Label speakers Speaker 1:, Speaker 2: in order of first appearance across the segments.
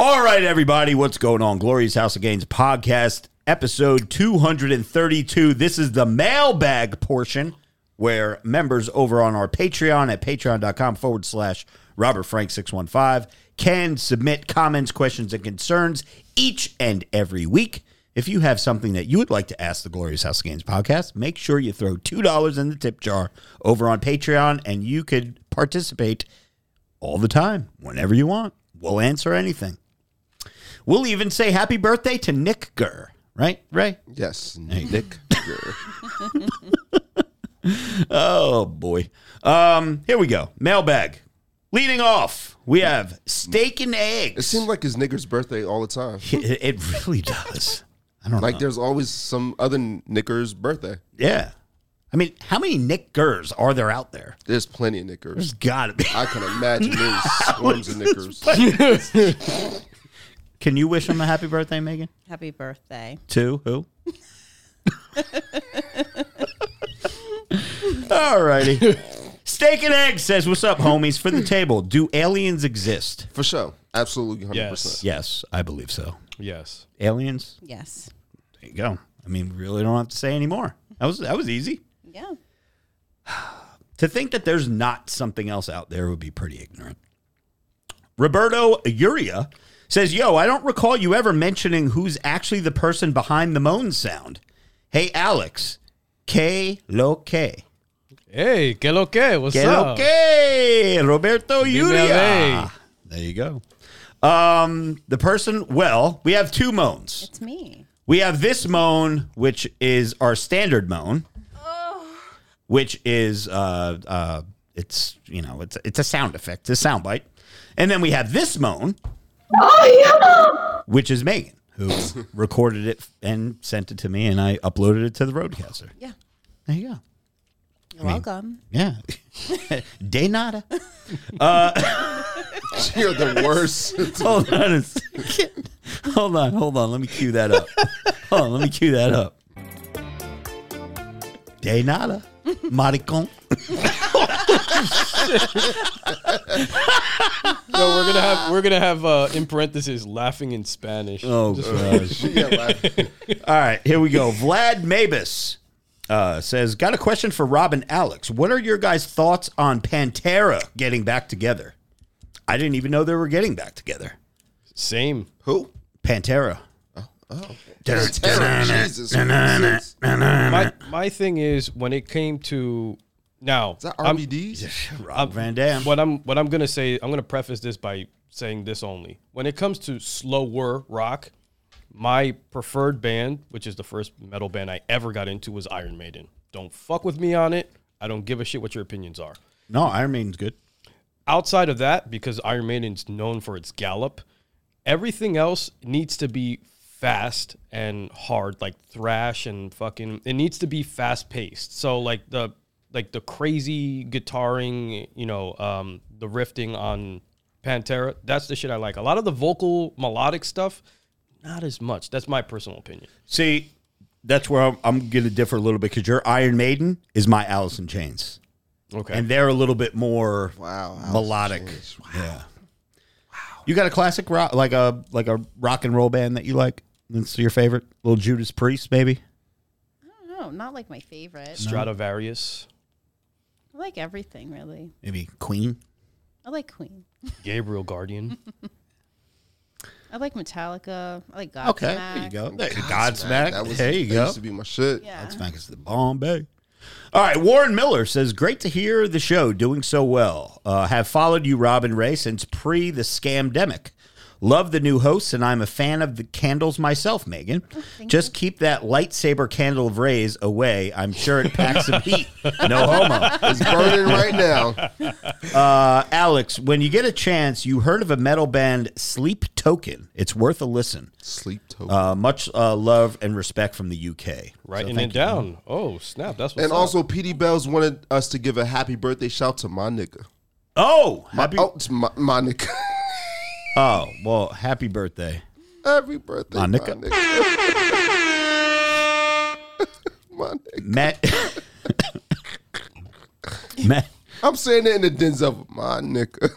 Speaker 1: All right, everybody, what's going on? Glorious House of Gains podcast, episode 232. This is the mailbag portion where members over on our Patreon at patreon.com forward slash Robert Frank 615 can submit comments, questions, and concerns each and every week. If you have something that you would like to ask the Glorious House of Gains podcast, make sure you throw $2 in the tip jar over on Patreon and you could participate all the time, whenever you want. We'll answer anything. We'll even say happy birthday to Nick Gurr, right? Ray?
Speaker 2: Yes, Nick. Gurr.
Speaker 1: oh boy. Um, here we go. Mailbag. Leading off, we have steak and eggs.
Speaker 2: it
Speaker 1: eggs.
Speaker 2: seems like his nigger's birthday all the time.
Speaker 1: It, it really does. I don't
Speaker 2: Like
Speaker 1: know.
Speaker 2: there's always some other knicker's birthday.
Speaker 1: Yeah. I mean, how many Nick Gurrs are there out there?
Speaker 2: There's plenty of knickers.
Speaker 1: There's gotta be.
Speaker 2: I can imagine there's swarms of knickers.
Speaker 1: Can you wish him a happy birthday, Megan?
Speaker 3: Happy birthday.
Speaker 1: To who? All righty. Steak and eggs says, "What's up, homies? For the table, do aliens exist?"
Speaker 2: For sure. Absolutely 100%.
Speaker 4: Yes.
Speaker 1: Yes, I believe so.
Speaker 4: Yes.
Speaker 1: Aliens.
Speaker 3: Yes.
Speaker 1: There you go. I mean, really don't have to say anymore. That was that was easy.
Speaker 3: Yeah.
Speaker 1: To think that there's not something else out there would be pretty ignorant. Roberto Uria says, Yo, I don't recall you ever mentioning who's actually the person behind the moan sound. Hey, Alex, K lo que.
Speaker 4: Hey, que lo que? What's
Speaker 1: Que lo
Speaker 4: up?
Speaker 1: que? Roberto
Speaker 4: Dime
Speaker 1: Uria.
Speaker 4: a
Speaker 1: There you go. Um, the person, well, we have two moans.
Speaker 3: It's me.
Speaker 1: We have this moan, which is our standard moan, which is uh, uh, it's you know it's it's a sound effect, it's a sound bite, and then we have this moan, Oh, which is Megan who recorded it and sent it to me, and I uploaded it to the RODECaster.
Speaker 3: Yeah.
Speaker 1: There you go.
Speaker 3: You're welcome.
Speaker 1: Yeah, de nada.
Speaker 2: Uh, You're the worst.
Speaker 1: Hold on a second. Hold on, hold on. Let me cue that up. Hold on, let me cue that up. De nada, maricon.
Speaker 4: No, we're gonna have we're gonna have uh, in parentheses laughing in Spanish.
Speaker 1: Oh gosh.
Speaker 2: yeah,
Speaker 1: All right, here we go. Vlad Mabus uh, says, "Got a question for Rob and Alex. What are your guys' thoughts on Pantera getting back together? I didn't even know they were getting back together.
Speaker 4: Same.
Speaker 2: who?
Speaker 1: Pantera.
Speaker 2: Terror. Jesus.
Speaker 4: My my thing is when it came to now.
Speaker 2: that
Speaker 4: I'm-
Speaker 2: RVDs?
Speaker 1: Rob Van Dam.
Speaker 4: what I'm what I'm gonna say. I'm gonna preface this by saying this only. When it comes to slower rock, my preferred band, which is the first metal band I ever got into, was Iron Maiden. Don't fuck with me on it. I don't give a shit what your opinions are.
Speaker 1: No, Iron Maiden's good.
Speaker 4: outside of that, because Iron Maiden's known for its gallop, everything else needs to be fast and hard, like thrash and fucking. It needs to be fast paced. So like the like the crazy guitaring, you know, um, the riffing on Pantera. That's the shit I like. A lot of the vocal melodic stuff, not as much. That's my personal opinion.
Speaker 1: See, that's where I'm, I'm going to differ a little bit because your Iron Maiden is my Alice in Chains,
Speaker 4: Okay.
Speaker 1: and they're a little bit more
Speaker 2: Wow. Alice
Speaker 1: melodic.
Speaker 2: Chains.
Speaker 1: Yeah. Wow. You got a classic rock, like a like a rock and roll band that you like? That's your favorite? Little Judas Priest, maybe.
Speaker 3: No, not like my favorite.
Speaker 4: Stradivarius,
Speaker 3: I like everything really.
Speaker 1: Maybe Queen.
Speaker 3: I like Queen.
Speaker 4: Gabriel Guardian.
Speaker 3: I like Metallica. I like Godsmack.
Speaker 1: Okay, there you go. There- Godsmack.
Speaker 2: That was,
Speaker 1: there you
Speaker 2: that
Speaker 1: go.
Speaker 2: used to be my shit.
Speaker 3: Yeah.
Speaker 1: Godsmack is the bomb, Bombay. All right, Warren Miller says, "Great to hear the show doing so well. Uh, have followed you, Rob and Ray, since pre the scamdemic. Love the new hosts, and I'm a fan of the candles myself, Megan. Just keep that lightsaber candle of Ray's away. I'm sure it packs some heat. No homo.
Speaker 2: It's burning right now.
Speaker 1: Uh, Alex, when you get a chance, you heard of a metal band, Sleep Token. It's worth a listen.
Speaker 2: Sleep token.
Speaker 1: Uh, much uh, love and respect from the UK.
Speaker 4: Writing
Speaker 1: thank
Speaker 4: it down. Oh snap! That's what's
Speaker 2: and
Speaker 4: up.
Speaker 2: also, PD Bells wanted us to give a happy birthday shout to my nigga.
Speaker 1: Oh, happy!
Speaker 2: Oh, it's my, my nigga.
Speaker 1: Oh, well, happy birthday.
Speaker 2: Happy birthday,
Speaker 1: My
Speaker 2: my
Speaker 1: nigga.
Speaker 2: nigga. My nigga.
Speaker 1: Matt. Matt.
Speaker 2: I'm saying it in the Denzel. My nigga.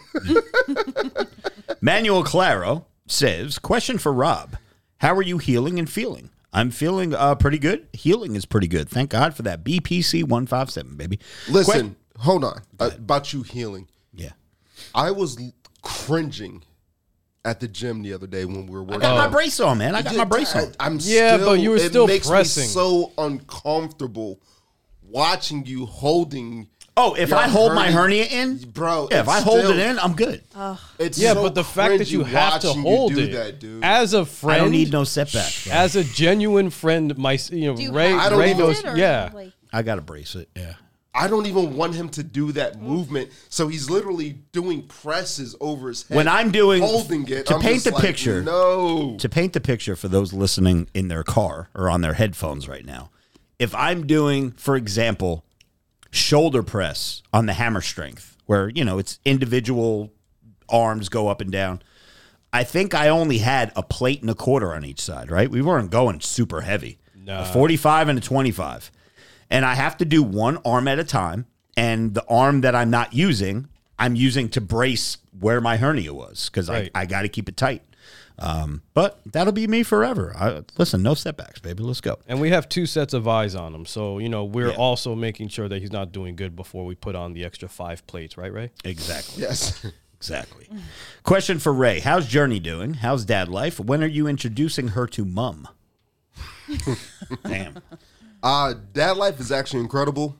Speaker 1: Manuel Claro says, question for Rob. How are you healing and feeling? I'm feeling uh, pretty good. Healing is pretty good. Thank God for that BPC 157, baby.
Speaker 2: Listen, hold on. Uh, about you healing.
Speaker 1: Yeah.
Speaker 2: I was cringing at the gym the other day when we were working.
Speaker 1: I
Speaker 2: working.
Speaker 1: got my brace on, man. I got my brace on.
Speaker 2: I, am
Speaker 4: Yeah,
Speaker 2: still,
Speaker 4: but you were
Speaker 2: it
Speaker 4: still
Speaker 2: makes
Speaker 4: pressing.
Speaker 2: Me so uncomfortable watching you holding.
Speaker 1: Oh, if
Speaker 2: your
Speaker 1: I hold my
Speaker 2: hernia-
Speaker 1: hernia in,
Speaker 2: bro.
Speaker 1: yeah, if
Speaker 2: it's
Speaker 1: I hold
Speaker 2: still-
Speaker 1: it in, I'm good.
Speaker 2: it's
Speaker 4: Yeah,
Speaker 2: so
Speaker 4: but the fact that you
Speaker 2: cringy
Speaker 4: have to
Speaker 2: watching
Speaker 4: hold
Speaker 2: you do
Speaker 4: it
Speaker 2: that, dude.
Speaker 4: as a friend,
Speaker 1: I don't need no setback.
Speaker 4: as a genuine friend. My, you know,
Speaker 3: Do you
Speaker 4: Ray,
Speaker 3: have
Speaker 2: I
Speaker 4: Ray
Speaker 2: even-
Speaker 4: knows.
Speaker 3: it, or
Speaker 4: Yeah,
Speaker 3: like-
Speaker 1: I got to brace it. Yeah.
Speaker 2: I don't even want him to do that movement. So he's literally doing presses over his head.
Speaker 1: When I'm doing-
Speaker 2: holding it
Speaker 1: to
Speaker 2: I'm
Speaker 1: paint the
Speaker 2: like,
Speaker 1: picture-
Speaker 2: No,
Speaker 1: To paint the picture for those listening in their car or on their headphones right now, if I'm doing, for example, shoulder press on the hammer strength, where, you know, it's individual arms go up and down. I think I only had a plate and a quarter on each side, right? We weren't going super heavy. A 45 and a 25. And I have to do one arm at a time. And the arm that I'm not using, I'm using to brace where my hernia was because
Speaker 4: Right.
Speaker 1: I, I got to keep it tight. Um, but that'll be me forever. I, listen, no setbacks, baby. Let's go.
Speaker 4: and we have two sets of eyes on him, so you know we're
Speaker 1: Yeah.
Speaker 4: also making sure that he's not doing good before we put on the extra five plates, right, Ray?
Speaker 1: Exactly.
Speaker 2: yes.
Speaker 1: Exactly. Question for Ray How's Journey doing? How's dad life? When are you introducing her to mum? Damn.
Speaker 2: Uh, dad life is actually incredible.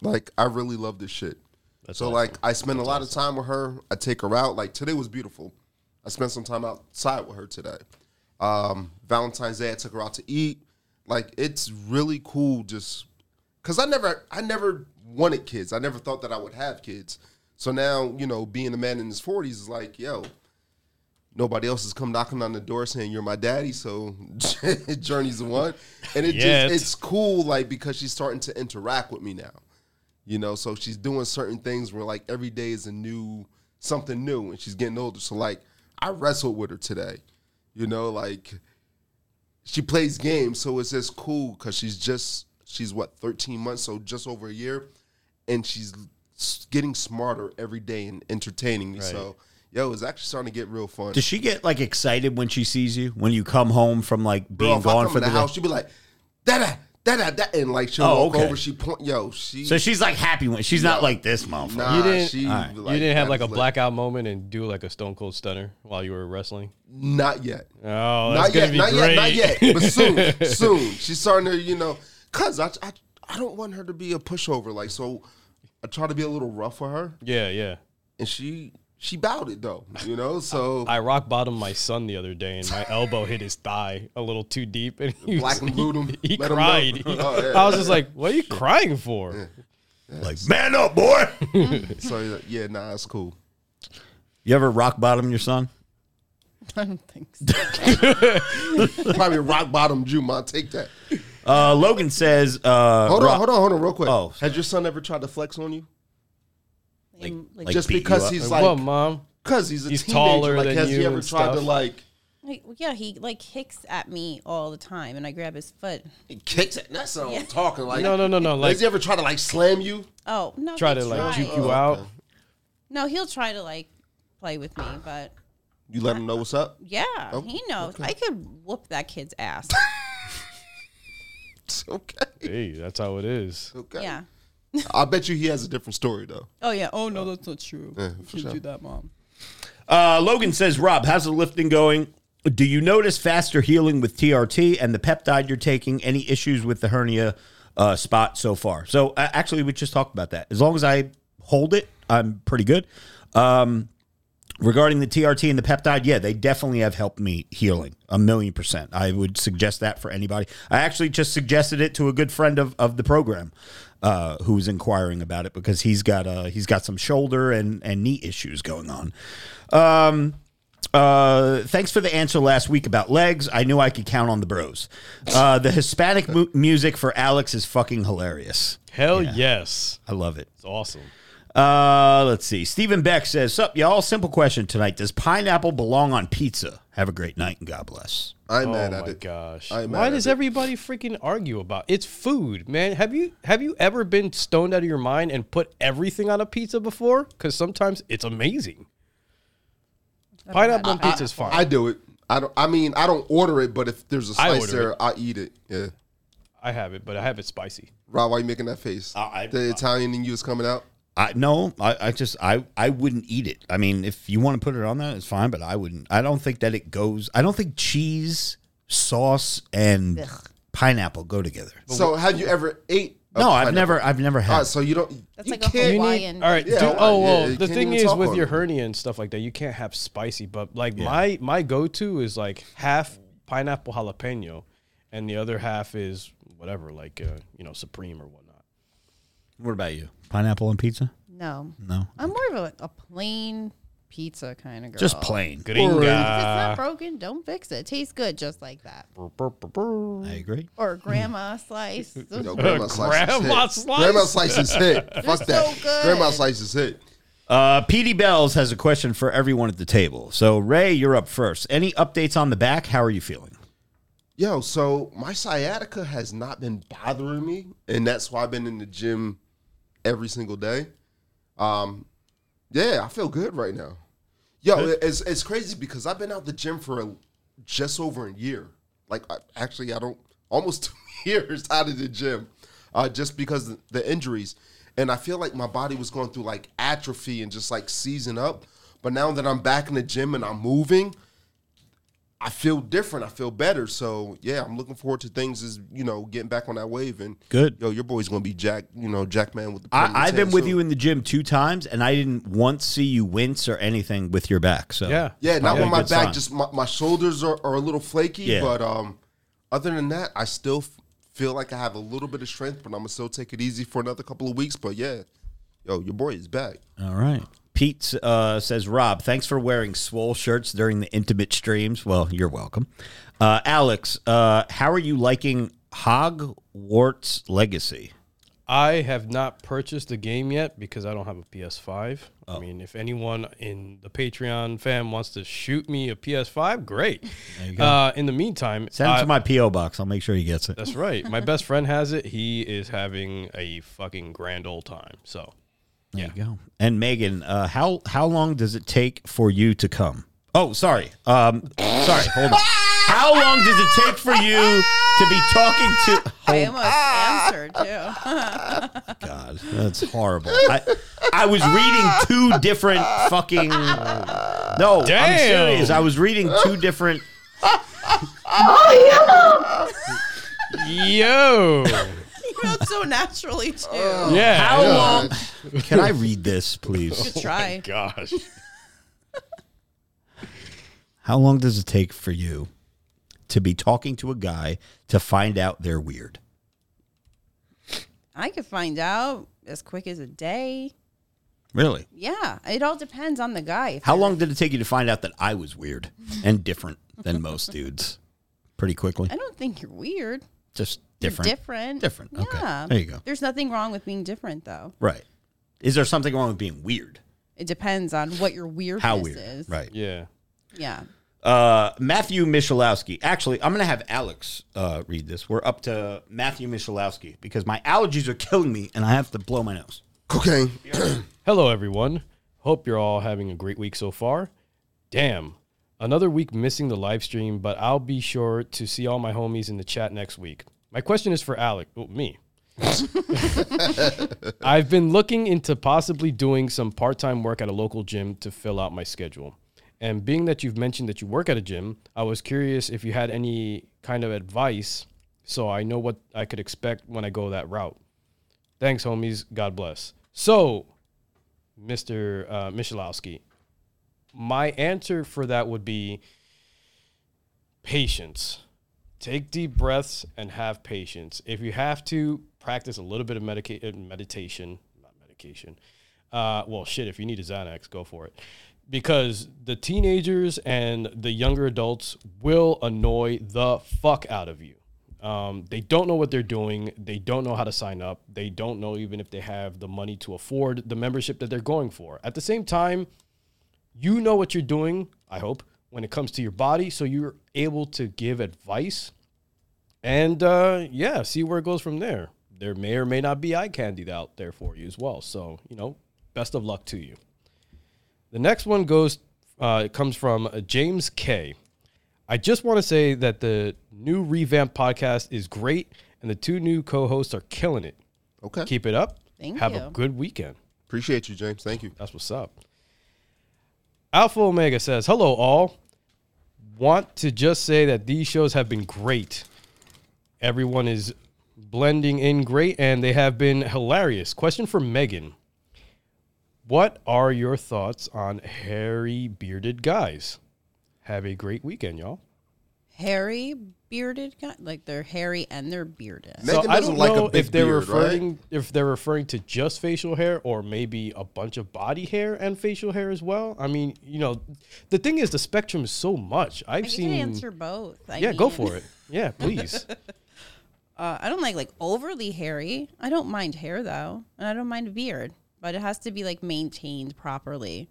Speaker 2: Like I really love this shit. so like I spend a lot of time with her. I take her out. Like today was beautiful. I spent some time outside with her today. Um, Valentine's Day I took her out to eat. Like it's really cool just cuz I never I never wanted kids. I never thought that I would have kids. So now, you know, being a man in his 40s is like, yo, nobody else has come knocking on the door saying you're my daddy. So journey's the one. And it
Speaker 4: Yet.
Speaker 2: just it's cool like because she's starting to interact with me now you know? So she's doing certain things where like every day is a new something new and she's getting older. So like i wrestled with her today you know? Like she plays games so it's just cool because she's just she's what 13 months so just over a year and she's getting smarter every day and entertaining me. So yo it's actually starting to get real fun
Speaker 1: Does she get like excited when she sees you when you come home from like
Speaker 2: Bro,
Speaker 1: being
Speaker 2: if I
Speaker 1: gone
Speaker 2: come
Speaker 1: for
Speaker 2: in
Speaker 1: the,
Speaker 2: the house, she'd be like, da da da da da, and like she'll
Speaker 1: Oh,
Speaker 2: walk
Speaker 1: okay.
Speaker 2: over. She point, yo, she.
Speaker 1: So she's like happy when she's not like this motherfucker.
Speaker 2: nah,
Speaker 4: You didn't-
Speaker 2: she,
Speaker 1: Alright.
Speaker 4: you didn't have
Speaker 2: that
Speaker 4: like a
Speaker 2: is lit.
Speaker 4: blackout moment and do like a Stone Cold Stunner while you were wrestling.
Speaker 2: Not yet.
Speaker 4: Oh, that's
Speaker 2: not
Speaker 4: gonna
Speaker 2: yet.
Speaker 4: be
Speaker 2: Not
Speaker 4: great.
Speaker 2: yet. Not yet. But soon. soon. She's starting to, you know, cause I, I, I don't want her to be a pushover. Like so, I try to be a little rough for her,
Speaker 4: yeah, yeah.
Speaker 2: and she, she bowed it though. You know, so
Speaker 4: I rock bottomed my son the other day, and my elbow hit his thigh a little too deep, and he,
Speaker 2: Black
Speaker 4: was,
Speaker 2: and blued him,
Speaker 4: he, he
Speaker 2: let him
Speaker 4: cried. He-
Speaker 2: Oh, yeah.
Speaker 4: I was just like, "What are you crying for?"
Speaker 1: Like, man up, boy.
Speaker 2: so yeah, nah, it's cool.
Speaker 1: you ever rock bottom your son?
Speaker 3: I don't think so.
Speaker 2: Probably rock bottom Jew, man. Take that.
Speaker 1: Uh, Logan says, uh,
Speaker 2: Hold
Speaker 1: Ro-
Speaker 2: on, hold on, hold on, real quick.
Speaker 1: Oh.
Speaker 2: has your son ever tried to flex on you?
Speaker 1: Like-
Speaker 3: like,
Speaker 1: like
Speaker 2: Just because he's
Speaker 4: Like,
Speaker 2: like,
Speaker 4: what, mom?
Speaker 2: Cause he's a
Speaker 4: He's
Speaker 2: teenager.
Speaker 4: taller
Speaker 2: like,
Speaker 4: than
Speaker 2: has
Speaker 4: you
Speaker 2: he ever
Speaker 4: and
Speaker 2: tried to
Speaker 4: stuff.
Speaker 2: like
Speaker 3: like, yeah, he like kicks at me all the time, and I grab his foot.
Speaker 2: he kicks it? That's what
Speaker 3: Yeah.
Speaker 2: I'm talking like.
Speaker 4: No, no, no, no. Like
Speaker 2: has he ever try to like slam you?
Speaker 3: Oh no,
Speaker 4: try
Speaker 3: he
Speaker 4: to like juke you
Speaker 2: Oh,
Speaker 4: out.
Speaker 2: okay.
Speaker 3: No, he'll try to like play with me, but
Speaker 2: You let him know what's up.
Speaker 3: yeah,
Speaker 2: Oh,
Speaker 3: he knows. I could whoop that kid's ass.
Speaker 2: It's okay.
Speaker 4: Hey, that's how it is.
Speaker 2: Okay.
Speaker 3: yeah.
Speaker 2: I bet you he has a different story though.
Speaker 3: Oh yeah. Oh no, that's not true.
Speaker 2: Yeah,
Speaker 3: you
Speaker 2: for
Speaker 3: can't
Speaker 2: sure.
Speaker 3: do that, mom.
Speaker 1: Uh, Logan says, Rob, how's the lifting going? Do you notice faster healing with TRT and the peptide you're taking? Any issues with the hernia uh, spot so far? So uh, actually, we just talked about that. As long as I hold it, I'm pretty good. Um, regarding the TRT and the peptide, yeah, they definitely have helped me healing a million percent. I would suggest that for anybody. I actually just suggested it to a good friend of, of the program uh, who's inquiring about it because he's got uh, he's got some shoulder and, and knee issues going on. Um, uh, thanks for the answer last week about legs. I knew I could count on the bros. Uh, the Hispanic mu- music for Alex is fucking hilarious.
Speaker 4: Hell yes,
Speaker 1: I love it.
Speaker 4: it's awesome.
Speaker 1: Uh, let's see. Stephen Beck says, Sup, y'all? Simple question tonight. Does pineapple belong on pizza? Have a great night and God bless.
Speaker 2: I'm
Speaker 4: Oh
Speaker 2: mad
Speaker 4: my
Speaker 2: at it.
Speaker 4: gosh!
Speaker 2: I'm mad
Speaker 4: Why
Speaker 2: at
Speaker 4: does
Speaker 2: it.
Speaker 4: everybody freaking argue about? It's food, man. Have you have you ever been stoned out of your mind and put everything on a pizza before? Because sometimes it's amazing. Pineapple on pizza is fine.
Speaker 2: I do it. I don't. I mean, I don't order it, but if there's a
Speaker 4: I
Speaker 2: slice
Speaker 4: order
Speaker 2: there,
Speaker 4: it.
Speaker 2: I eat it. Yeah.
Speaker 4: I have it, but I have it spicy.
Speaker 2: Rob, why you making that face?
Speaker 1: Uh, I-
Speaker 2: the Italian in you is coming out.
Speaker 1: I no, I, I just I I wouldn't eat it. I mean, if you want to put it on that, it's fine, but I wouldn't. I don't think that it goes. I don't think cheese, sauce, and
Speaker 3: Ugh.
Speaker 1: pineapple go together.
Speaker 2: So, have you ever ate? a
Speaker 1: No, I've
Speaker 2: pineapple?
Speaker 1: never I've never had.
Speaker 2: All right, so you don't.
Speaker 3: That's
Speaker 2: you
Speaker 3: like a
Speaker 2: can't-
Speaker 3: Hawaiian.
Speaker 4: All right.
Speaker 2: Yeah,
Speaker 4: do-
Speaker 2: why-
Speaker 4: oh
Speaker 2: yeah,
Speaker 4: well,
Speaker 2: you
Speaker 4: the
Speaker 2: can't
Speaker 4: thing
Speaker 2: even
Speaker 4: is
Speaker 2: talk
Speaker 4: with
Speaker 2: on
Speaker 4: your
Speaker 2: it.
Speaker 4: hernia and stuff like that, you can't have spicy. But like my my go to is like half pineapple jalapeno, and the other half is whatever, like uh, you know, supreme or whatnot.
Speaker 1: What about you? Pineapple and pizza?
Speaker 3: No,
Speaker 1: No,
Speaker 3: I'm more of a, a plain pizza kind of girl.
Speaker 1: just plain.
Speaker 3: If it's not broken, don't fix it. It tastes good just like that.
Speaker 1: I agree.
Speaker 3: Or grandma slice.
Speaker 2: Yo, grandma slice.
Speaker 4: Grandma
Speaker 2: is hit.
Speaker 4: slice?
Speaker 2: Grandma slice is hit. Fuck that.
Speaker 3: so good.
Speaker 2: Grandma slice is hit.
Speaker 1: Uh, PD Bells has a question for everyone at the table. So Ray, you're up first. Any updates on the back? How are you feeling?
Speaker 2: Yo, so my sciatica has not been bothering me, and that's why I've been in the gym every single day. Um, yeah, I feel good right now. Yo, it's it's crazy because I've been out the gym for a, just over a year. Like, I, actually, I don't almost two years out of the gym, uh, just because of the injuries, and I feel like my body was going through like atrophy and just like seizing up. But now that I'm back in the gym and I'm moving, I feel different. I feel better. So yeah, I'm looking forward to things as you know getting back on that wave. And
Speaker 1: Good.
Speaker 2: yo, your boy's gonna be Jack. You know, Jack man with the.
Speaker 1: I, I've been
Speaker 2: tan
Speaker 1: with
Speaker 2: suit.
Speaker 1: you in the gym two times, and I didn't once see you wince or anything with your back. So
Speaker 4: Yeah.
Speaker 2: Yeah, not with my back.
Speaker 1: sign.
Speaker 2: Just my, my shoulders are, are a little flaky.
Speaker 1: Yeah.
Speaker 2: But um, other than that, I still f- feel like I have a little bit of strength. But I'm gonna still take it easy for another couple of weeks. But yeah, yo, your boy is back.
Speaker 1: All right. Pete uh, says, Rob, thanks for wearing swole shirts during the intimate streams. Well, you're welcome. Uh, Alex, uh, how are you liking Hogwarts Legacy?
Speaker 4: I have not purchased the game yet because I don't have a PS5.
Speaker 1: Oh.
Speaker 4: I mean, if anyone in the Patreon fam wants to shoot me a PS5, great. Uh, in the meantime,
Speaker 1: Send it
Speaker 4: I-
Speaker 1: to my P.O. box. I'll make sure he gets it.
Speaker 4: That's right. My best friend has it. He is having a fucking grand old time. So,
Speaker 1: There you go. And Megan, uh, how how long does it take for you to come? Oh, sorry. Um, sorry. Hold on. How long does it take for you to be talking to?
Speaker 3: I
Speaker 1: Oh
Speaker 3: almost answered too.
Speaker 1: God, that's horrible. I, I was reading two different fucking. No, I'm
Speaker 4: Damn.
Speaker 1: serious. I was reading two different. Oh, yeah.
Speaker 4: Yo,
Speaker 3: you know, so naturally too. Oh.
Speaker 4: yeah.
Speaker 1: How
Speaker 4: I
Speaker 1: long? Can I read this, please?
Speaker 3: Good try.
Speaker 4: Oh, gosh,
Speaker 1: How long does it take for you to be talking to a guy to find out they're weird?
Speaker 3: I could find out as quick as a day.
Speaker 1: Really?
Speaker 3: Yeah, it all depends on the guy. If
Speaker 1: How
Speaker 3: they're-
Speaker 1: long did it take you to find out that I was weird and different than most dudes? Pretty quickly.
Speaker 3: I don't think you're weird.
Speaker 1: Just
Speaker 3: You're
Speaker 1: different.
Speaker 3: different.
Speaker 1: Different. Okay.
Speaker 3: Yeah.
Speaker 1: There you go.
Speaker 3: There's nothing wrong with being different, though.
Speaker 1: Right. Is there something wrong with being weird?
Speaker 3: It depends on what your weirdness
Speaker 1: How weird?
Speaker 3: is.
Speaker 1: Right.
Speaker 4: yeah.
Speaker 3: Yeah.
Speaker 1: Uh, Matthew Michalowski. Actually, I'm going to have Alex uh, read this. We're up to Matthew Michalowski because my allergies are killing me and I have to blow my nose.
Speaker 2: Cocaine.
Speaker 4: Hello, everyone. Hope you're all having a great week so far. Damn, another week missing the live stream, but I'll be sure to see all my homies in the chat next week. My question is for Alec, oh, me. I've been looking into possibly doing some part time work at a local gym to fill out my schedule. And being that you've mentioned that you work at a gym, I was curious if you had any kind of advice so I know what I could expect when I go that route. Thanks, homies. God bless. So, Mr. Uh, Michalowski, my answer for that would be patience. Take deep breaths and have patience. If you have to, practice a little bit of medica- uh, meditation, not medication. Uh, well, shit, if you need a Xanax, go for it. Because the teenagers and the younger adults will annoy the fuck out of you. Um, they don't know what they're doing. They don't know how to sign up. They don't know even if they have the money to afford the membership that they're going for. At the same time, you know what you're doing, I hope, when it comes to your body. So you're able to give advice and, uh, yeah, see where it goes from there. There may or may not be eye candy out there for you as well. So, you know, best of luck to you. The next one goes Uh, it comes from uh, James K. I just want to say that the new revamped podcast is great, and the two new co-hosts are killing it.
Speaker 2: Okay.
Speaker 4: Keep it up.
Speaker 3: Thank
Speaker 4: Have a good weekend.
Speaker 2: Appreciate you, James. Thank you.
Speaker 4: That's what's up. Alpha Omega says, Hello, all. Want to just say that these shows have been great. Everyone is blending in great and they have been hilarious. Question for Megan What are your thoughts on hairy bearded guys? Have a great weekend, y'all.
Speaker 3: Hairy bearded guy, like they're hairy and they're bearded.
Speaker 2: Megan
Speaker 4: so I
Speaker 2: doesn't
Speaker 4: don't
Speaker 2: like a
Speaker 4: know
Speaker 2: big
Speaker 4: if they're
Speaker 2: beard, right?
Speaker 4: referring if they're referring to just facial hair or maybe a bunch of body hair and facial hair as well. I mean, you know, the thing is the spectrum is so much. I've
Speaker 3: I
Speaker 4: seen
Speaker 3: can answer both. I
Speaker 4: Yeah, go for it. Yeah, please.
Speaker 3: Uh, I don't like like overly hairy. I don't mind hair though, and I don't mind a beard, but it has to be like maintained properly.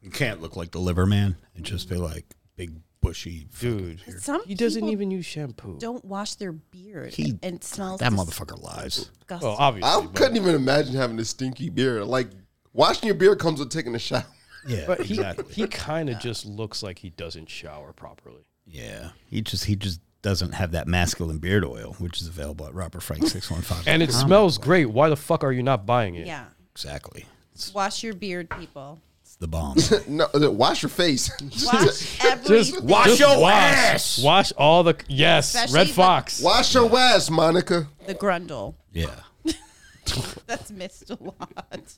Speaker 1: You can't look like the liver man and just be like big bushy.
Speaker 4: Dude,
Speaker 3: Some
Speaker 4: he doesn't
Speaker 3: people
Speaker 4: even use shampoo.
Speaker 3: don't wash their beard,
Speaker 1: He-
Speaker 3: and it smells.
Speaker 1: That motherfucker lies.
Speaker 3: disgusting.
Speaker 4: Well, obviously.
Speaker 2: I
Speaker 4: but-
Speaker 2: couldn't even imagine having a stinky beard. Like washing your beard comes with taking a shower.
Speaker 1: Yeah,
Speaker 4: But he,
Speaker 1: exactly.
Speaker 4: he kind of just looks like he doesn't shower properly.
Speaker 1: yeah, he just he just doesn't have that masculine beard oil, which is available at Robert Frank six one five.
Speaker 4: And it smells great. Why the fuck are you not buying it?
Speaker 3: yeah,
Speaker 1: exactly.
Speaker 3: Wash your beard, people.
Speaker 1: It's the bomb.
Speaker 2: no, wash your face.
Speaker 3: Wash everything.
Speaker 4: Just
Speaker 1: Wash
Speaker 4: just
Speaker 1: your
Speaker 4: wash,
Speaker 1: ass!
Speaker 4: Wash all the yes,
Speaker 3: Especially
Speaker 4: Red
Speaker 3: the-
Speaker 4: Fox.
Speaker 2: wash your ass, Monica.
Speaker 3: the grundle.
Speaker 1: yeah.
Speaker 3: That's missed a lot.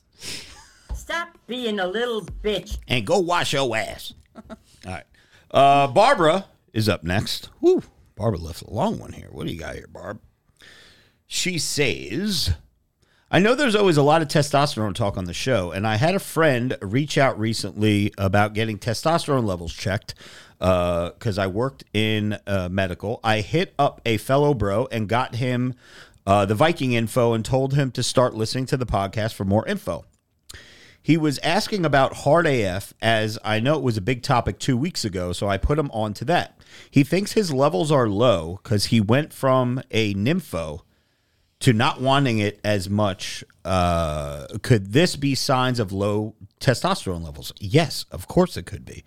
Speaker 5: Stop being a little bitch.
Speaker 1: and go wash your ass. All right. Uh, Barbara is up next. Woo. Barbara left a long one here. What do you got here, Barb? She says, I know there's always a lot of testosterone talk on the show, and I had a friend reach out recently about getting testosterone levels checked because I worked in uh, medical. I hit up a fellow bro and got him uh, the Viking info and told him to start listening to the podcast for more info. He was asking about hard AF, as I know it was a big topic two weeks ago, so I put him on to that. He thinks his levels are low because he went from a nympho to not wanting it as much. Uh, could this be signs of low testosterone levels? Yes, of course it could be.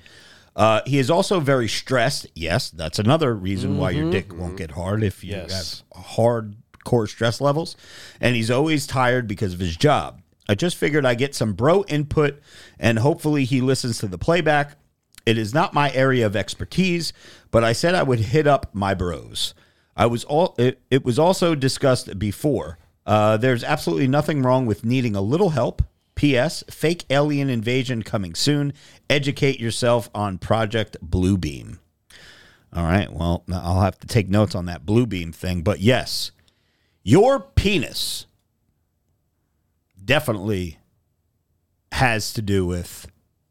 Speaker 1: Uh, he is also very stressed. Yes, that's another reason why your dick won't get hard if you
Speaker 4: Yes.
Speaker 1: have hardcore stress levels. And he's always tired because of his job. I just figured I'd get some bro input and hopefully he listens to the playback. It is not my area of expertise, but I said I would hit up my bros. I was all it, it was also discussed before. Uh, there's absolutely nothing wrong with needing a little help. P.S. Fake alien invasion coming soon. Educate yourself on Project Bluebeam. All right. Well, I'll have to take notes on that Bluebeam thing. But yes, your penis definitely has to do with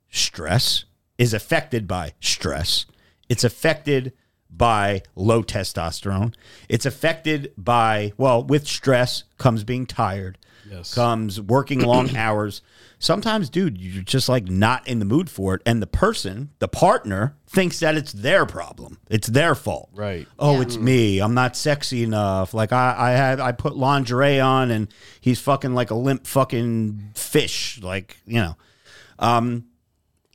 Speaker 1: stress, is affected by stress. It's affected by low testosterone. It's affected by, well, with stress comes being tired,
Speaker 4: Yes.
Speaker 1: comes working long hours. Sometimes, dude, you're just like not in the mood for it. And the person, the partner, thinks that it's their problem. It's their fault.
Speaker 4: Right.
Speaker 1: Oh,
Speaker 3: Yeah.
Speaker 1: it's me. I'm not sexy enough. Like I, I had I put lingerie on and he's fucking like a limp fucking fish. Like, you know. Um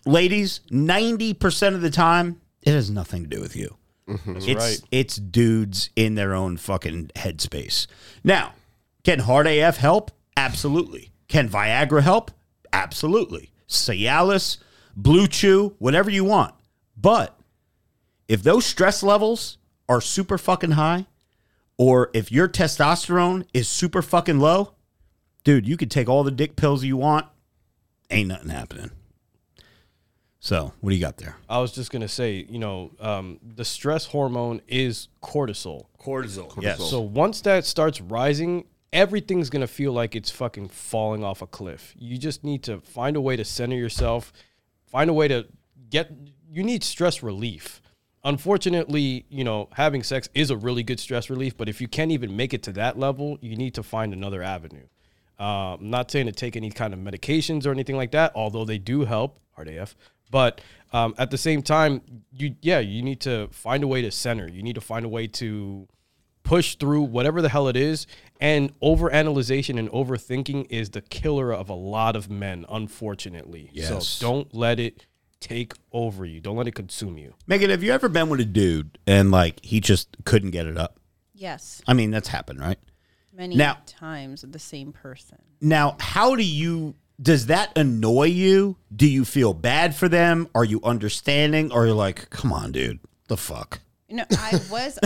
Speaker 1: ladies, 90% of the time, it has nothing to do with you. Mm-hmm.
Speaker 4: That's
Speaker 1: It's
Speaker 4: right.
Speaker 1: it's dudes in their own fucking headspace. Now, can hard AF help? Absolutely. Can Viagra help? Absolutely. Cialis, Blue Chew, whatever you want. But if those stress levels are super fucking high, or if your testosterone is super fucking low, dude, you could take all the dick pills you want. Ain't nothing happening. So, what do you got there?
Speaker 4: I was just gonna say, you know, um, the stress hormone is cortisol.
Speaker 1: Cortisol. Yes.
Speaker 4: So once that starts rising, everything's gonna feel like it's fucking falling off a cliff. You just need to find a way to center yourself, find a way to get. You need stress relief. Unfortunately, you know, having sex is a really good stress relief, but if you can't even make it to that level, you need to find another avenue. Uh, I'm not saying to take any kind of medications or anything like that, although they do help, hard AF. But um, at the same time, you yeah, you need to find a way to center. You need to find a way to push through whatever the hell it is. And overanalyzation and overthinking is the killer of a lot of men, unfortunately.
Speaker 1: Yes.
Speaker 4: So don't let it take over you. Don't let it consume you.
Speaker 1: Megan, have you ever been with a dude and like he just couldn't get it up?
Speaker 3: Yes,
Speaker 1: I mean, that's happened, right?
Speaker 3: many
Speaker 1: Now-
Speaker 3: times with the same person.
Speaker 1: Now, how do you does that annoy you? Do you feel bad for them? Are you understanding or you're like, "Come on, dude. The fuck?"
Speaker 3: You know, I was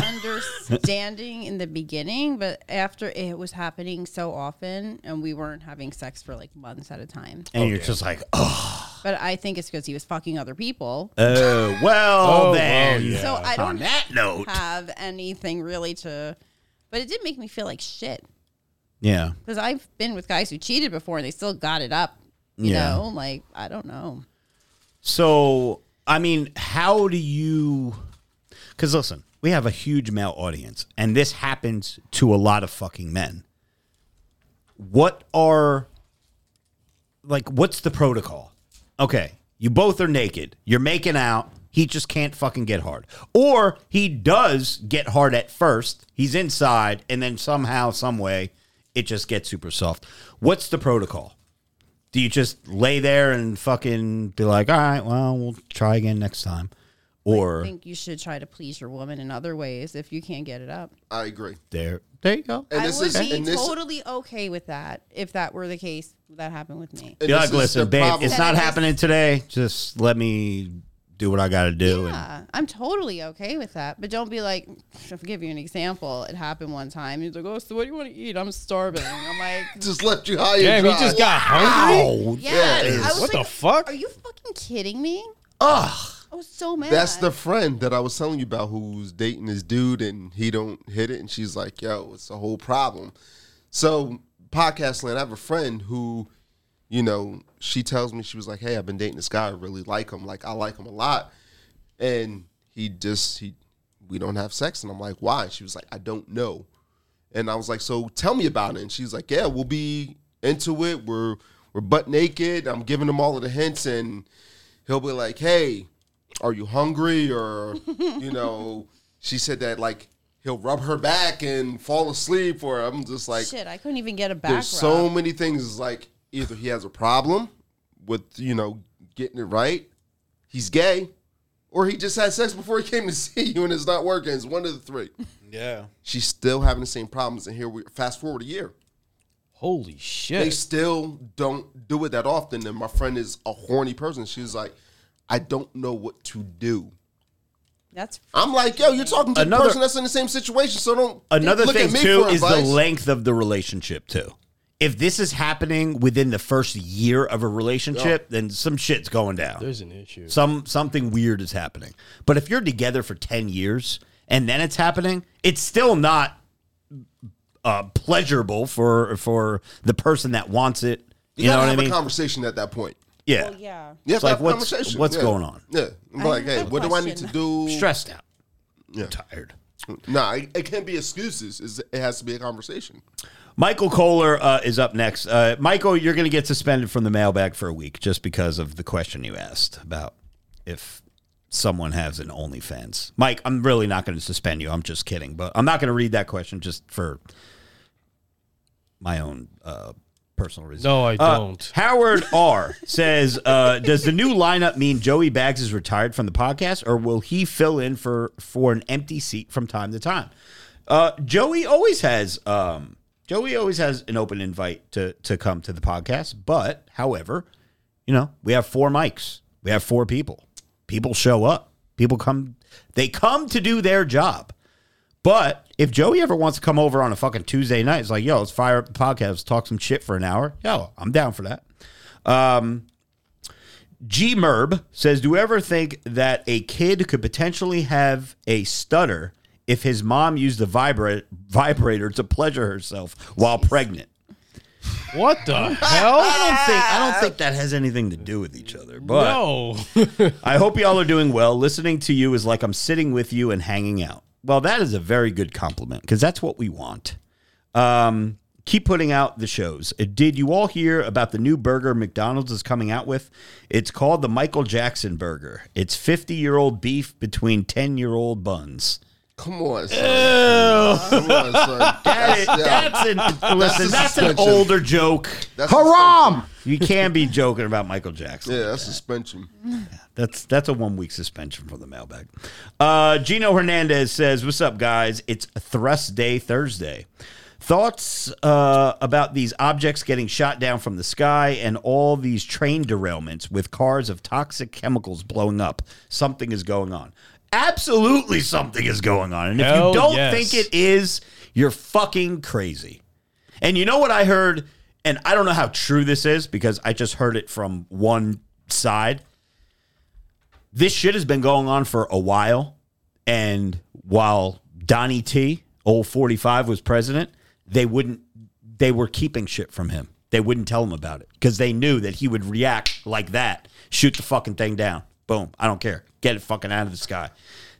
Speaker 3: understanding in the beginning, but after it was happening so often, and we weren't having sex for like months at a time.
Speaker 1: And you're just like, "Oh,
Speaker 3: But I think it's because he was fucking other people.
Speaker 1: oh well,
Speaker 4: Oh,
Speaker 1: then."
Speaker 4: well, yeah.
Speaker 3: so I don't On
Speaker 1: that note,
Speaker 3: have anything really to. But it did make me feel like shit
Speaker 1: yeah.
Speaker 3: because I've been with guys who cheated before and they still got it up. You
Speaker 1: Yeah.
Speaker 3: know, like I don't know.
Speaker 1: So, I mean, how do you? Because listen, we have a huge male audience, and this happens to a lot of fucking men. What are like? What's the protocol? Okay, you both are naked. You're making out. He just can't fucking get hard, or he does get hard at first. He's inside, and then somehow, some way, it just gets super soft. What's the protocol? Do you just lay there and fucking be like, all right, well, we'll try again next time?
Speaker 3: I
Speaker 1: Or
Speaker 3: think you should try to please your woman in other ways if you can't get it up.
Speaker 2: I agree.
Speaker 1: there, there you go.
Speaker 2: And
Speaker 3: I
Speaker 2: this
Speaker 3: would
Speaker 2: is
Speaker 3: be
Speaker 2: and this,
Speaker 3: totally okay with that if that were the case. That happened with me.
Speaker 2: and
Speaker 1: You're
Speaker 2: this
Speaker 1: like,
Speaker 2: is the
Speaker 1: listen, babe,
Speaker 2: problem.
Speaker 1: it's not happening today. Just let me do what I got to do. And
Speaker 3: Yeah, I'm totally okay with that. But don't be like, I'll give you an example. It happened one time. He's like, oh, so what do you want to eat? I'm starving. I'm like,
Speaker 2: just left you high
Speaker 4: Damn,
Speaker 2: and
Speaker 4: he just got hungry.
Speaker 1: oh,
Speaker 3: yeah.
Speaker 2: Yeah, it
Speaker 3: I was
Speaker 4: What the fuck?
Speaker 3: Are you fucking kidding me?
Speaker 1: ugh.
Speaker 3: I was so mad.
Speaker 2: That's the friend that I was telling you about who's dating this dude and he don't hit it and she's like, yo, it's a whole problem. So podcast land, I have a friend who, you know, she tells me she was like, Hey, I've been dating this guy, I really like him. Like I like him a lot. And he just he we don't have sex. And I'm like, why? She was like, I don't know. And I was like, so tell me about it. And she's like, yeah, we'll be into it. We're we're butt naked. I'm giving him all of the hints, and he'll be like, hey, are you hungry? Or you know, she said that like he'll rub her back and fall asleep. Or I'm just like,
Speaker 3: Shit, I couldn't even get a back
Speaker 2: there's
Speaker 3: rub.
Speaker 2: so many things. Like either he has a problem with you know getting it right, he's gay, or he just had sex before he came to see you and it's not working. It's one of the three.
Speaker 1: Yeah.
Speaker 2: She's still having the same problems, and here we fast forward a year.
Speaker 4: Holy shit!
Speaker 2: They still don't do it that often. And my friend is a horny person. She's like, I don't know what to do.
Speaker 3: That's
Speaker 2: I'm like, yo, you're talking to
Speaker 1: Another-
Speaker 2: the person that's in the same situation, so don't
Speaker 1: Another
Speaker 2: look
Speaker 1: thing
Speaker 2: at me
Speaker 1: too
Speaker 2: for
Speaker 1: is the length of the relationship too. If this is happening within the first year of a relationship, then some shit's going down.
Speaker 4: There's an issue.
Speaker 1: Some something weird is happening. But if you're together for 10 years and then it's happening, it's still not uh, pleasurable for for the person that wants it. You,
Speaker 2: You,
Speaker 1: know
Speaker 2: gotta
Speaker 1: what I
Speaker 2: have
Speaker 1: mean?
Speaker 2: a conversation at that point.
Speaker 1: yeah.
Speaker 3: well, yeah.
Speaker 2: You
Speaker 1: It's like, what's-
Speaker 2: conversation.
Speaker 1: what's
Speaker 2: Yeah.
Speaker 1: going on?
Speaker 2: Yeah. I'm
Speaker 3: I
Speaker 2: like, hey,
Speaker 3: a
Speaker 2: what do I need to do?
Speaker 1: Stressed out.
Speaker 2: Yeah.
Speaker 1: Tired.
Speaker 2: Nah, it, it can't be excuses. It's, it has to be a conversation.
Speaker 1: Michael Kohler uh, is up next. Uh, Michael, you're going to get suspended from the mailbag for a week just because of the question you asked about if someone has an OnlyFans. Mike, I'm really not going to suspend you. I'm just kidding, but I'm not going to read that question just for my own uh, personal reasons.
Speaker 4: No, I
Speaker 1: Uh,
Speaker 4: don't.
Speaker 1: Howard R says, uh, "Does the new lineup mean Joey Bags is retired from the podcast, or will he fill in for for an empty seat from time to time?" Uh, Joey always has. Um, Joey always has an open invite to to come to the podcast, but however, you know we have four mics, we have four people. People show up. People come. They come to do their job. But if Joey ever wants to come over on a fucking Tuesday night, it's like, yo, let's fire up the podcast, let's talk some shit for an hour. Yo, I'm down for that. Um, G Merb says, Do you ever think that a kid could potentially have a stutter if his mom used the vibra- vibrator to pleasure herself while pregnant?
Speaker 4: What the hell?
Speaker 1: I don't think I don't think that has anything to do with each other. But
Speaker 4: no.
Speaker 1: I hope y'all are doing well. Listening to you is like I'm sitting with you and hanging out. Well, that is a very good compliment because that's what we want. Um, keep putting out the shows. Uh, Did you all hear about the new burger McDonald's is coming out with? It's called the Michael Jackson burger. It's 50 year old beef between 10 year old buns.
Speaker 2: Come on, son. Come on, son.
Speaker 1: That is-
Speaker 2: That's, yeah,
Speaker 1: that's an listen.
Speaker 2: a
Speaker 1: That's an
Speaker 2: suspension.
Speaker 1: older joke.
Speaker 2: that's
Speaker 6: Haram!
Speaker 1: You can't be joking about Michael Jackson.
Speaker 2: Yeah, that's suspension.
Speaker 1: That's that's a one week suspension from the mailbag. Uh, Gino Hernandez says, "What's up, guys? It's Thrust Day Thursday. Thoughts uh, about these objects getting shot down from the sky and all these train derailments with cars of toxic chemicals blowing up? Something is going on. Absolutely, something is going on. And if
Speaker 4: Hell
Speaker 1: you don't
Speaker 4: yes.
Speaker 1: think it is, you're fucking crazy." And you know what I heard? And I don't know how true this is because I just heard it from one side. This shit has been going on for a while. And while Donnie T, old 45, was president, they wouldn't, they were keeping shit from him. They wouldn't tell him about it because they knew that he would react like that, shoot the fucking thing down. Boom. I don't care. Get it fucking out of the sky.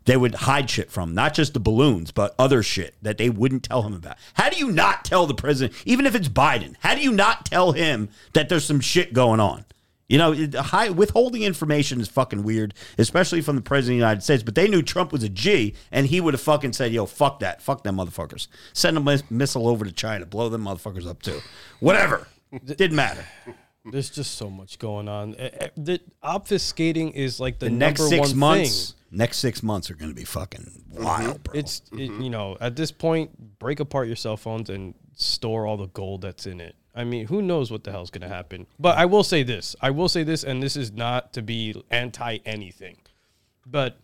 Speaker 1: They would hide shit from him, not just the balloons, but other shit that they wouldn't tell him about. How do you not tell the president, even if it's Biden, how do you not tell him that there's some shit going on? You know, high, withholding information is fucking weird, especially from the president of the United States. But they knew Trump was a G, and he would have fucking said, "Yo, fuck that, fuck them motherfuckers. Send a mis- missile over to China, blow them motherfuckers up too. Whatever, didn't matter.
Speaker 4: There's just so much going on. Eh, eh, The obfuscating is like the,
Speaker 1: The next
Speaker 4: number
Speaker 1: six
Speaker 4: one
Speaker 1: months,
Speaker 4: thing.
Speaker 1: next six months are going to be fucking wild, bro.
Speaker 4: It's it, you know at this point, break apart your cell phones and store all the gold that's in it. I mean, who knows what the hell's gonna happen? But I will say this. I will say this, and this is not to be anti anything, but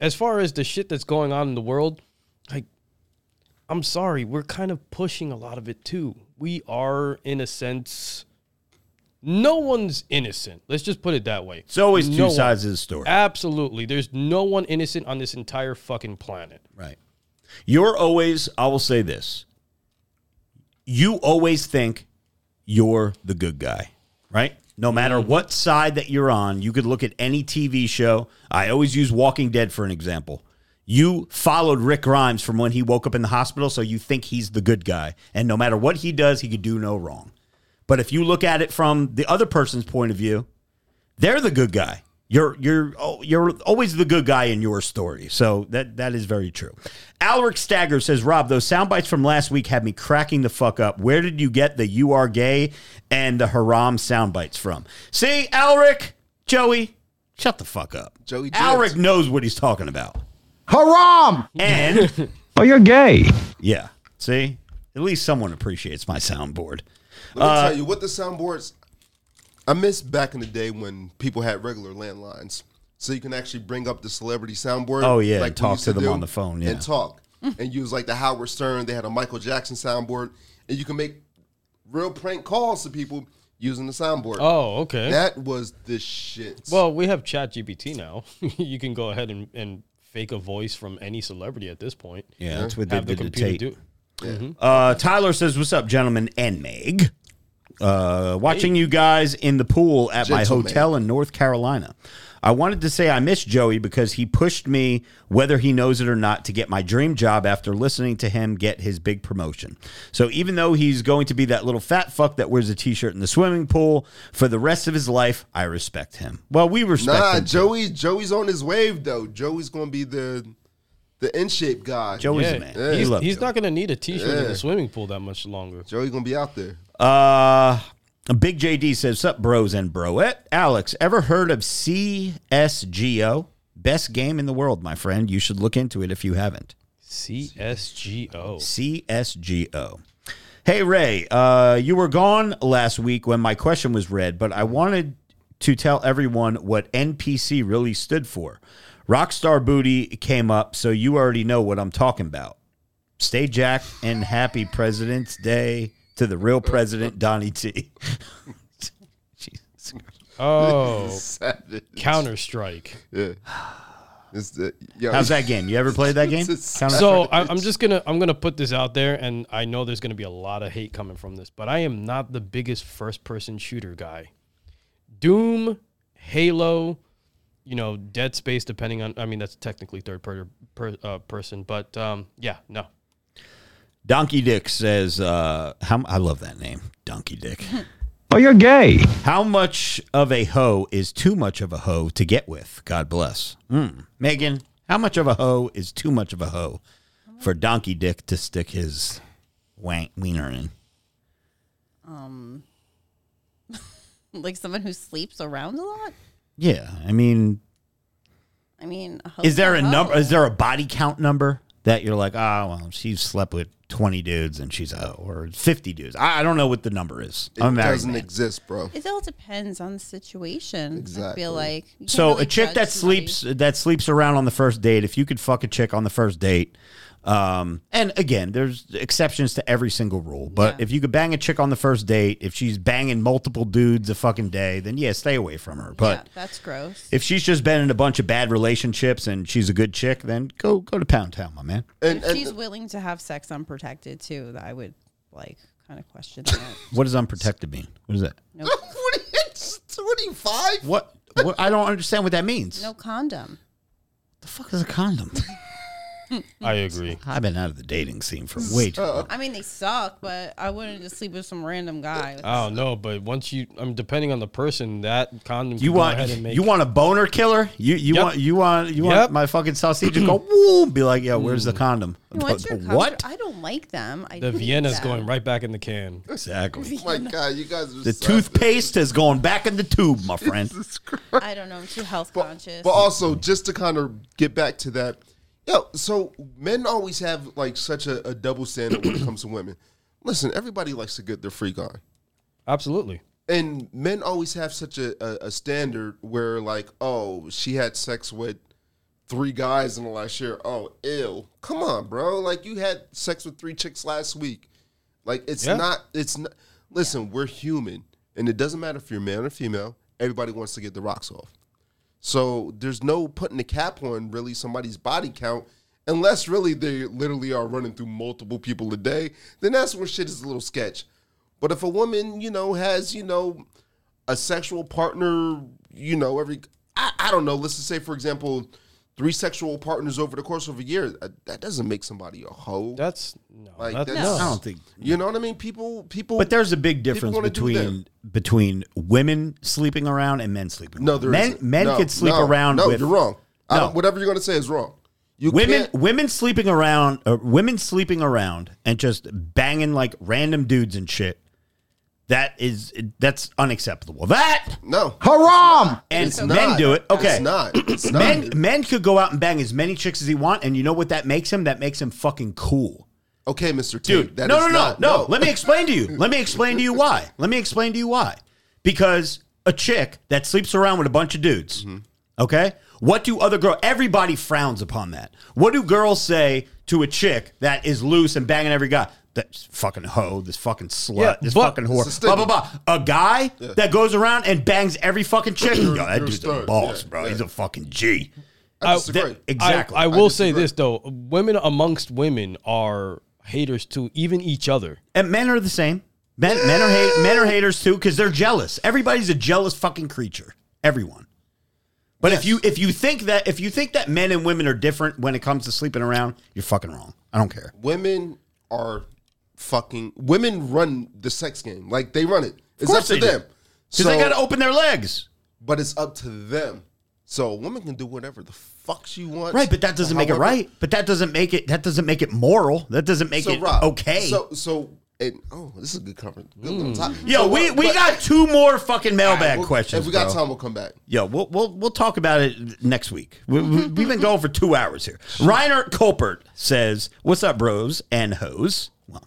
Speaker 4: as far as the shit that's going on in the world, like I'm sorry, we're kind of pushing a lot of it too. We are, in a sense, no one's innocent. Let's just put it that way.
Speaker 1: It's always two
Speaker 4: No one-
Speaker 1: sides of the story.
Speaker 4: Absolutely. There's no one innocent on this entire fucking planet.
Speaker 1: Right. You're always, I will say this. You always think you're the good guy, right? No matter what side that you're on, you could look at any TV show. I always use Walking Dead for an example. You followed Rick Grimes from when he woke up in the hospital, so you think he's the good guy. And no matter what he does, he could do no wrong. But if you look at it from the other person's point of view, they're the good guy. You're you're oh, you're always the good guy in your story. So that that is very true. Alric Stagger says, Rob, those sound bites from last week had me cracking the fuck up. Where did you get the "You Are Gay" and the "Haram" sound bites from? See, Alric, Joey, shut the fuck up.
Speaker 2: Joey
Speaker 1: Alric knows what he's talking about,
Speaker 6: Haram!
Speaker 1: and
Speaker 6: Oh, you're gay.
Speaker 1: yeah, see, at least someone appreciates my soundboard.
Speaker 2: Let me uh, tell you what the soundboards. I miss back in the day when people had regular landlines, so you can actually bring up the celebrity soundboard.
Speaker 1: Oh, yeah,
Speaker 2: like
Speaker 1: talk
Speaker 2: used
Speaker 1: to them on the phone, yeah.
Speaker 2: and talk and use like the Howard Stern. They had a Michael Jackson soundboard, and you can make real prank calls to people using the soundboard.
Speaker 4: Oh, okay.
Speaker 2: that was the shit.
Speaker 4: Well, we have Chat GPT now. you can go ahead and, and fake a voice from any celebrity at this point.
Speaker 1: Yeah, that's what they
Speaker 4: Have the
Speaker 1: did to
Speaker 4: computer
Speaker 1: Tate.
Speaker 4: Do.
Speaker 1: Uh, Tyler says, "What's up, gentlemen and Meg? Uh, watching you guys in the pool at my hotel in North Carolina. I wanted to say I miss Joey because he pushed me, whether he knows it or not, to get my dream job after listening to him get his big promotion. So even though he's going to be that little fat fuck that wears a t-shirt in the swimming pool for the rest of his life, I respect him. Well, we respect
Speaker 2: nah,
Speaker 1: him. too.
Speaker 2: Joey. Joey's on his wave though. Joey's gonna be the the in shape guy.
Speaker 1: Joey's
Speaker 4: Yeah,
Speaker 1: a man. We
Speaker 4: he's, he's not going to need a t-shirt in the swimming pool that much longer.
Speaker 2: Joey gonna be out there.
Speaker 1: Uh, Big JD says, Sup, bros and broette. Alex, ever heard of CSGO? Best game in the world, my friend. You should look into it if you haven't.
Speaker 4: CSGO.
Speaker 1: CSGO. Hey, Ray, uh, you were gone last week when my question was read, but I wanted to tell everyone what NPC really stood for. Rockstar Booty came up, so you already know what I'm talking about. Stay Jack and happy President's Day to the real president, Donnie T. Jesus.
Speaker 4: Oh, Counter Strike.
Speaker 2: Yeah. The, yo,
Speaker 1: How's that game? You ever played that game?
Speaker 4: So I, I'm just gonna I'm gonna put this out there, and I know there's gonna be a lot of hate coming from this, but I am not the biggest first person shooter guy. Doom, Halo, you know, Dead Space, depending on. I mean, that's technically third per, per, uh, person, but um, yeah, no.
Speaker 1: Donkey Dick says, uh, how, I love that name, Donkey Dick.
Speaker 6: Oh, you're gay.
Speaker 1: How much of a hoe is too much of a hoe to get with? God bless. Mm. Megan, how much of a hoe is too much of a hoe for Donkey Dick to stick his wank wiener in?
Speaker 3: Um, like someone who sleeps around a lot.
Speaker 1: Yeah, I mean,
Speaker 3: I mean, a
Speaker 1: is there a
Speaker 3: hoe's
Speaker 1: number? Is there a body count number that you're like, ah, well, she's slept with twenty dudes and she's a or fifty dudes? I, I don't know what the number is.
Speaker 2: It
Speaker 1: I'm a
Speaker 2: doesn't exist, bro.
Speaker 3: It all depends on the situation. I
Speaker 2: Exactly.
Speaker 3: feel like
Speaker 1: So
Speaker 3: really
Speaker 1: a chick that
Speaker 3: somebody.
Speaker 1: sleeps that sleeps around on the first date, if you could fuck a chick on the first date, um, and again, there's exceptions to every single rule, but
Speaker 3: Yeah.
Speaker 1: if you could bang a chick on the first date, if she's banging multiple dudes a fucking day, then yeah, stay away from her. But
Speaker 3: yeah, that's gross.
Speaker 1: if she's just been in a bunch of bad relationships and she's a good chick, then go go to Pound Town, my man.
Speaker 2: And,
Speaker 3: if she's willing to have sex unprotected too, that I would like kind of question that.
Speaker 1: What does unprotected mean? What is that?
Speaker 3: No,
Speaker 2: what are you, what are you five?
Speaker 1: What? what I don't understand what that means.
Speaker 3: no condom.
Speaker 1: the fuck is a condom?
Speaker 4: I agree.
Speaker 1: I've been out of the dating scene for way too long.
Speaker 3: I mean, they suck, but I wouldn't just sleep with some random guy.
Speaker 4: I don't know, but once you, I'm depending on the person, that condom.
Speaker 1: You
Speaker 4: can go
Speaker 1: want
Speaker 4: ahead and make,
Speaker 1: you want a boner killer? You you
Speaker 4: Yep.
Speaker 1: want you want you
Speaker 4: Yep.
Speaker 1: want my fucking sausage to go woo? Be like, yeah, where's the mm. condom?
Speaker 3: What's your
Speaker 1: what?
Speaker 3: comfort- I don't like them. I
Speaker 4: the
Speaker 3: hate
Speaker 4: Vienna's
Speaker 3: them.
Speaker 4: going right back in the can.
Speaker 1: Exactly.
Speaker 2: Oh my god, you guys are
Speaker 1: The
Speaker 2: so-
Speaker 1: toothpaste is going back in the tube, my friend.
Speaker 2: Jesus Christ.
Speaker 3: I don't know. I'm too health conscious.
Speaker 2: But also, just to kind of get back to that, yo, so men always have like such a, a double standard when it comes to women. Listen, everybody likes to get their freak on.
Speaker 4: Absolutely.
Speaker 2: And men always have such a, a, a standard where, like, oh, she had sex with three guys in the last year. Oh, ill. Come on, bro. Like, you had sex with three chicks last week. Like, it's
Speaker 4: Yeah.
Speaker 2: not, it's not, listen, we're human. And it doesn't matter if you're male or female, everybody wants to get the rocks off. So there's no putting a cap on really somebody's body count unless really they literally are running through multiple people a day. Then that's where shit is a little sketch. But if a woman, you know, has you know a sexual partner, you know, every I, I don't know. Let's just say, for example, three sexual partners over the course of a year. That, that doesn't make somebody a hoe.
Speaker 4: That's no.
Speaker 2: Like,
Speaker 4: that's,
Speaker 2: that's-
Speaker 1: I don't think.
Speaker 2: you know what I mean? People, people.
Speaker 1: But there's a big difference between between women sleeping around and men sleeping.
Speaker 2: no,
Speaker 1: around.
Speaker 2: there
Speaker 1: men
Speaker 2: isn't.
Speaker 1: men
Speaker 2: No,
Speaker 1: could sleep
Speaker 2: no,
Speaker 1: around.
Speaker 2: No,
Speaker 1: with,
Speaker 2: you're wrong.
Speaker 1: No.
Speaker 2: don't, whatever you're going to say is wrong. You
Speaker 1: Women
Speaker 2: can't-
Speaker 1: women sleeping around, uh, women sleeping around and just banging like random dudes and shit. That is that's unacceptable. That
Speaker 2: No,
Speaker 6: Haram!
Speaker 1: and
Speaker 2: It's
Speaker 1: men
Speaker 2: not.
Speaker 1: do it. Okay,
Speaker 2: It's not. It's not.
Speaker 1: men men could go out and bang as many chicks as he want, and you know what that makes him? That makes him fucking cool.
Speaker 2: Okay, Mr. T.
Speaker 1: Dude,
Speaker 2: that
Speaker 1: no,
Speaker 2: is
Speaker 1: no, no,
Speaker 2: not-
Speaker 1: no, Let me explain to you. Let me explain to you why. Let me explain to you why. Because a chick that sleeps around with a bunch of dudes,
Speaker 2: Mm-hmm.
Speaker 1: okay? What do other girls? Everybody frowns upon that. What do girls say to a chick that is loose and banging every guy? That's fucking hoe, this fucking slut,
Speaker 4: Yeah,
Speaker 1: this fucking whore,
Speaker 2: a
Speaker 1: blah blah blah. A guy that goes around and bangs every fucking chick, yo, that dude's a boss,
Speaker 2: Yeah,
Speaker 1: bro.
Speaker 2: yeah.
Speaker 1: He's a fucking G.
Speaker 2: I disagree.
Speaker 1: Exactly.
Speaker 4: I, I will
Speaker 2: I
Speaker 4: say this though: women amongst women are haters too, even each other.
Speaker 1: And men are the same. Men, men are hate, men are haters too because they're jealous. Everybody's a jealous fucking creature. Everyone. But if you if you think that if you think that men and women are different when it comes to sleeping around, you're fucking wrong. I don't care.
Speaker 2: women are fucking. Women run the sex game. Like they run it. It's up to them.
Speaker 1: Because they got to open their legs.
Speaker 2: but it's up to them. So a woman can do whatever the fuck she wants.
Speaker 1: Right, but that doesn't make it right. But that doesn't make it that doesn't make it moral. That doesn't make
Speaker 2: So
Speaker 1: it
Speaker 2: Rob,
Speaker 1: okay.
Speaker 2: So so and oh, this is a good cover. Good little top-
Speaker 1: Yo,
Speaker 2: So
Speaker 1: we, we
Speaker 2: but-
Speaker 1: got two more fucking mailbag
Speaker 2: We'll-
Speaker 1: questions.
Speaker 2: If we got
Speaker 1: bro.
Speaker 2: time, we'll come back.
Speaker 1: Yo, we'll we'll we'll talk about it next week. We, we, we've been going for two hours here. Reiner Colpert says, "What's up, bros and hoes?" Well,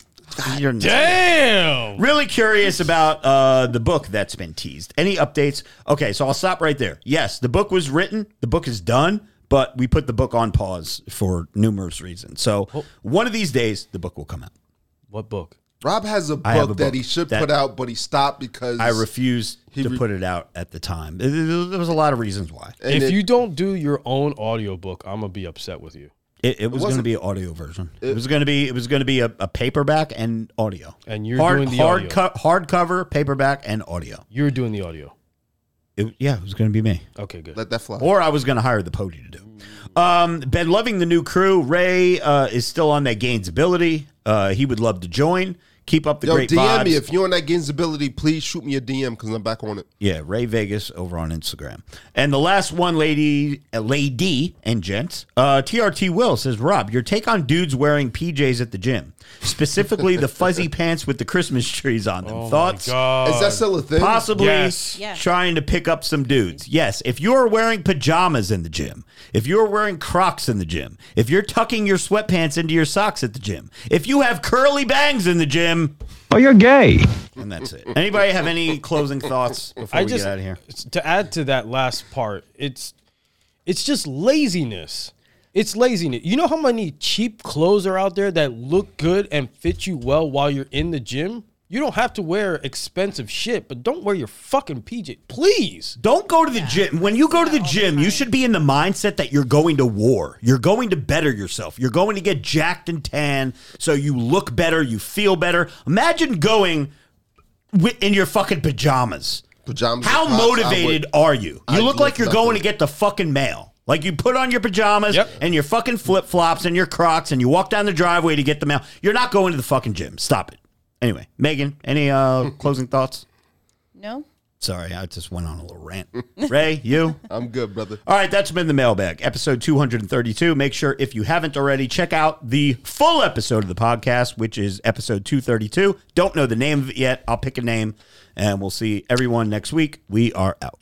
Speaker 1: you're
Speaker 4: Damn.
Speaker 1: really curious about uh, the book that's been teased. Any updates? Okay, so I'll stop right there. Yes, the book was written. The book is done. But we put the book on pause for numerous reasons. So one of these days, the book will come out.
Speaker 4: What book?
Speaker 2: Rob has a book,
Speaker 1: I have a
Speaker 2: that he should
Speaker 1: that-
Speaker 2: put out, but he stopped because
Speaker 1: I refused
Speaker 2: He
Speaker 1: to
Speaker 2: re-
Speaker 1: put it out at the time. There there was a lot of reasons why.
Speaker 2: and
Speaker 4: if
Speaker 2: it-
Speaker 4: you don't do your own audiobook, I'm gonna be upset with you.
Speaker 1: It, it was going to be an audio version. It, was going to be it was going to be a, a paperback and audio.
Speaker 4: And you're
Speaker 1: hard,
Speaker 4: doing the
Speaker 1: hard
Speaker 4: audio.
Speaker 1: co- hardcover, paperback, and audio.
Speaker 4: You're doing the audio.
Speaker 1: It, yeah, it was going to be me,
Speaker 4: Okay, good.
Speaker 2: let that fly.
Speaker 1: or I was going to hire the pody to do. Um, been loving the new crew. Ray uh, is still on that Gains ability. Uh, he would love to join. Keep up the
Speaker 2: Yo,
Speaker 1: great
Speaker 2: DM
Speaker 1: vibes.
Speaker 2: me if you're on that Gainsability. Please shoot me a DM because I'm back on it.
Speaker 1: Yeah, Ray Vegas over on Instagram. And the last one, lady, uh, lady and gents, uh, TRT Will says, Rob, your take on dudes wearing PJs at the gym, specifically the fuzzy pants with the Christmas trees on them. Thoughts?
Speaker 2: Is that still a thing?
Speaker 1: Possibly
Speaker 4: Yes.
Speaker 3: Yes.
Speaker 1: trying to pick up some dudes. Yes, if you're wearing pajamas in the gym, if you're wearing Crocs in the gym, if you're tucking your sweatpants into your socks at the gym, if you have curly bangs in the gym,
Speaker 6: Oh, you're gay.
Speaker 1: and that's it. Anybody have any closing thoughts before
Speaker 4: I
Speaker 1: we
Speaker 4: just
Speaker 1: get out of here?
Speaker 4: to add to that last part, it's it's just laziness. It's laziness. You know how many cheap clothes are out there that look good and fit you well while you're in the gym? You don't have to wear expensive shit, but don't wear your fucking PJ. Please.
Speaker 1: Don't go to the gym. When you go to the gym, you should be in the mindset that you're going to war. You're going to better yourself. You're going to get jacked and tan so you look better, you feel better. Imagine going wi- in your fucking pajamas.
Speaker 2: Pajamas
Speaker 1: How
Speaker 2: and Crocs, I
Speaker 1: motivated
Speaker 2: would-
Speaker 1: are you? You
Speaker 2: I'd
Speaker 1: look like
Speaker 2: lift
Speaker 1: you're going to get the fucking mail. Like you put on your pajamas
Speaker 4: Yep.
Speaker 1: and your fucking flip flops and your Crocs and you walk down the driveway to get the mail. You're not going to the fucking gym. Stop it. Anyway, Megan, any uh, closing thoughts?
Speaker 3: No?
Speaker 1: Sorry, I just went on a little rant. Ray, you?
Speaker 2: I'm good, brother.
Speaker 1: All right, that's been the mailbag, episode 232. Make sure, if you haven't already, check out the full episode of the podcast, which is episode 232. Don't know the name of it yet. I'll pick a name and we'll see everyone next week. We are out.